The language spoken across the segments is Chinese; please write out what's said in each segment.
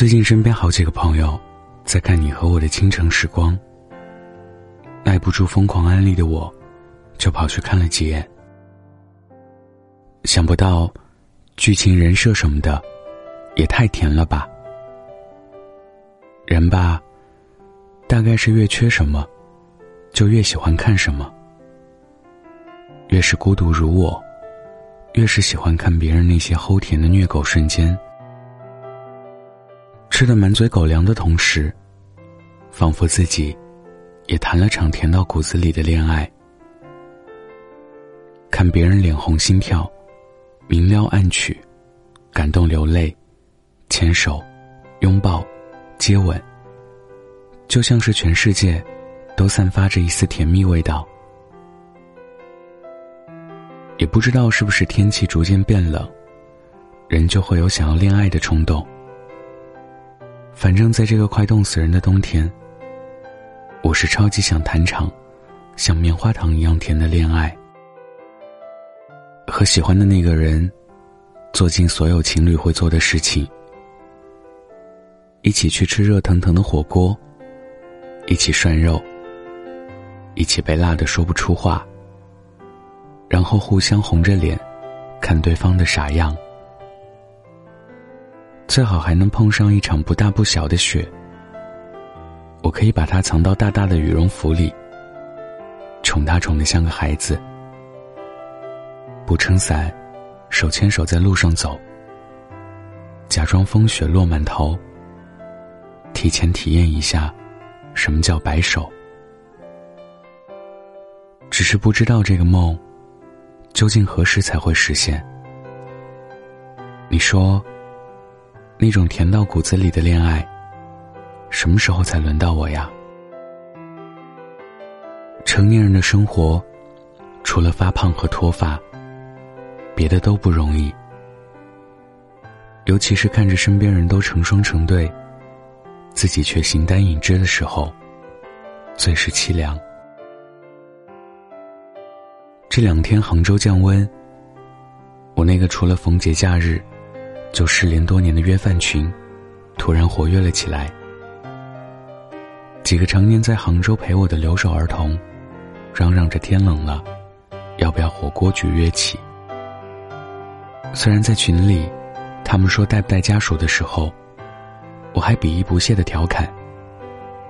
最近身边好几个朋友，在看你和我的倾城时光。耐不住疯狂安利的我，就跑去看了几眼。想不到，剧情人设什么的，也太甜了吧！人吧，大概是越缺什么，就越喜欢看什么。越是孤独如我，越是喜欢看别人那些齁甜的虐狗瞬间。吃的满嘴狗粮的同时，仿佛自己也谈了场甜到骨子里的恋爱。看别人脸红心跳，明撩暗娶，感动流泪，牵手，拥抱，接吻，就像是全世界都散发着一丝甜蜜味道。也不知道是不是天气逐渐变冷，人就会有想要恋爱的冲动。反正，在这个快冻死人的冬天，我是超级想谈场像棉花糖一样甜的恋爱，和喜欢的那个人做尽所有情侣会做的事情，一起去吃热腾腾的火锅，一起涮肉，一起被辣的说不出话，然后互相红着脸看对方的傻样。最好还能碰上一场不大不小的雪，我可以把它藏到大大的羽绒服里，宠它宠得像个孩子，不撑伞，手牵手在路上走，假装风雪落满头，提前体验一下什么叫白首。只是不知道这个梦究竟何时才会实现。你说？那种甜到骨子里的恋爱，什么时候才轮到我呀？成年人的生活，除了发胖和脱发，别的都不容易。尤其是看着身边人都成双成对，自己却形单影只的时候，最是凄凉。这两天杭州降温，我那个除了逢节假日。就失联多年的约饭群，突然活跃了起来。几个常年在杭州陪我的留守儿童，嚷嚷着天冷了，要不要火锅局约起？虽然在群里，他们说带不带家属的时候，我还鄙夷不屑的调侃，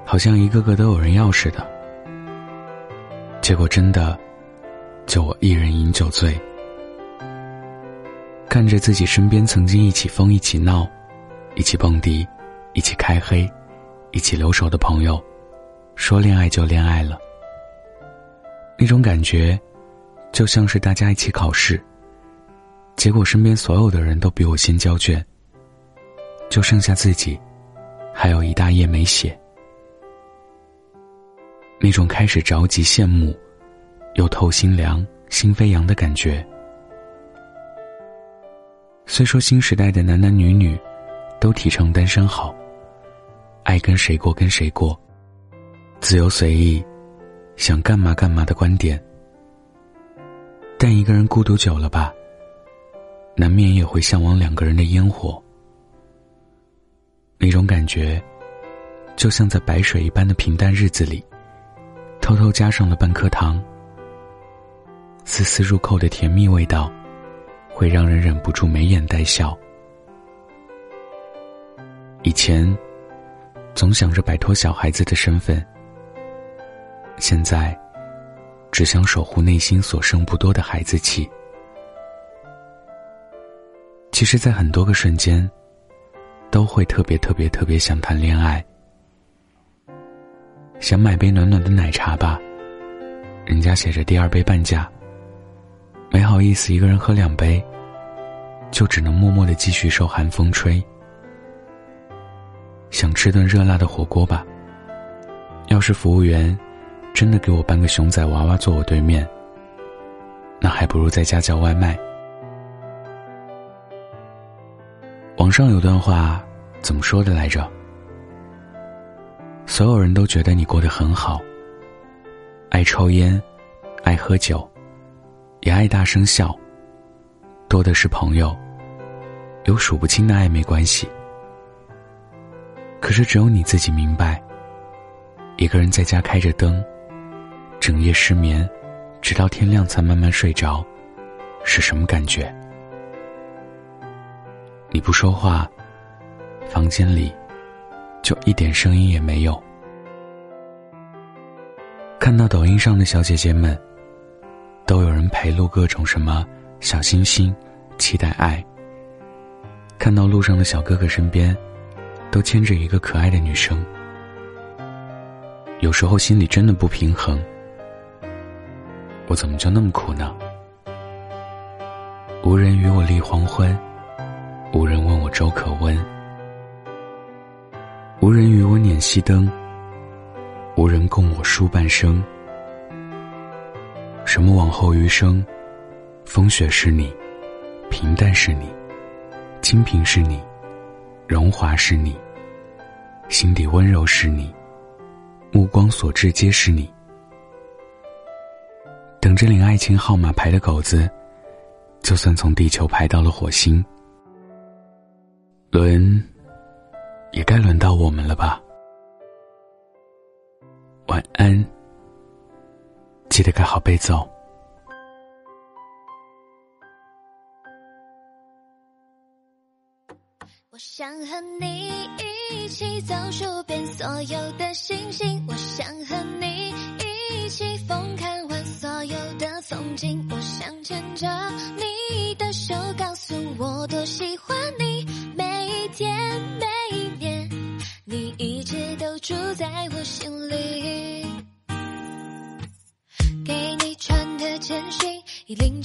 好像一个个都有人要似的。结果真的，就我一人饮酒醉。看着自己身边曾经一起疯、一起闹、一起蹦迪、一起开黑、一起留守的朋友，说恋爱就恋爱了。那种感觉，就像是大家一起考试，结果身边所有的人都比我先交卷，就剩下自己，还有一大页没写。那种开始着急、羡慕，又透心凉、心飞扬的感觉。虽说新时代的男男女女，都提倡单身好，爱跟谁过跟谁过，自由随意，想干嘛干嘛的观点，但一个人孤独久了吧，难免也会向往两个人的烟火。那种感觉，就像在白水一般的平淡日子里，偷偷加上了半颗糖，丝丝入扣的甜蜜味道。会让人忍不住眉眼带笑。以前，总想着摆脱小孩子的身份，现在，只想守护内心所剩不多的孩子气。其实，在很多个瞬间，都会特别特别特别想谈恋爱，想买杯暖暖的奶茶吧，人家写着第二杯半价。没好意思，一个人喝两杯，就只能默默的继续受寒风吹。想吃顿热辣的火锅吧。要是服务员真的给我搬个熊仔娃娃坐我对面，那还不如在家叫外卖。网上有段话怎么说的来着？所有人都觉得你过得很好，爱抽烟，爱喝酒。也爱大声笑，多的是朋友，有数不清的暧昧关系。可是只有你自己明白，一个人在家开着灯，整夜失眠，直到天亮才慢慢睡着，是什么感觉？你不说话，房间里就一点声音也没有。看到抖音上的小姐姐们，都有人陪录各种什么小星星，期待爱。看到路上的小哥哥身边。都牵着一个可爱的女生，有时候心里真的不平衡。我怎么就那么苦呢？无人与我立黄昏，无人问我粥可温，无人与我捻熄灯，无人共我书半生。什么往后余生，风雪是你，平淡是你，清贫是你。荣华是你，心底温柔是你，目光所至皆是你。等着领爱情号码牌的狗子，就算从地球排到了火星，轮也该轮到我们了吧？晚安，记得盖好被子哦。我想和你一起走数遍所有的星星，我想和你一起疯看完所有的风景，我想牵着你的手，告诉我多喜欢 feeling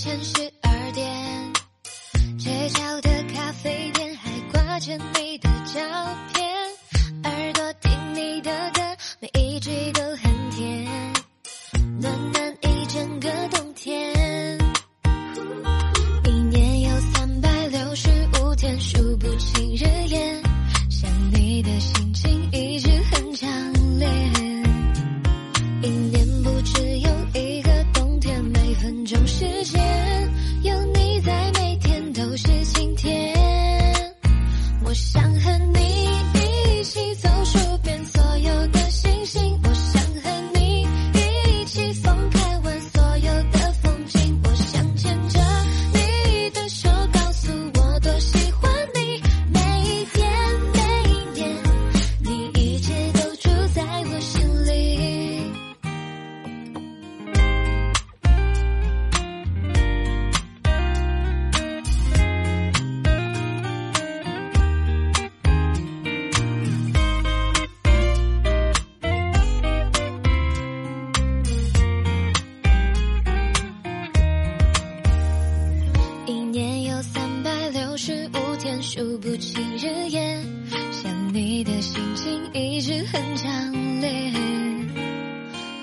数不清日夜，想你的心情一直很强烈。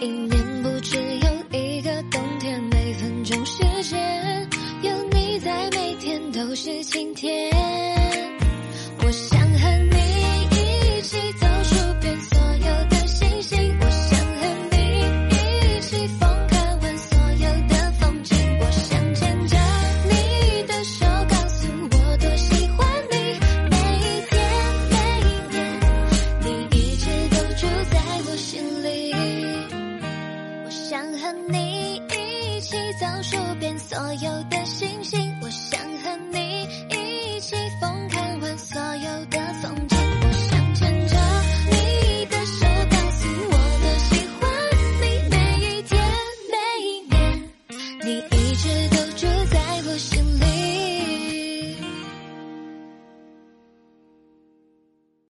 一年不只有一个冬天，每分钟时间有你在，每天都是晴天。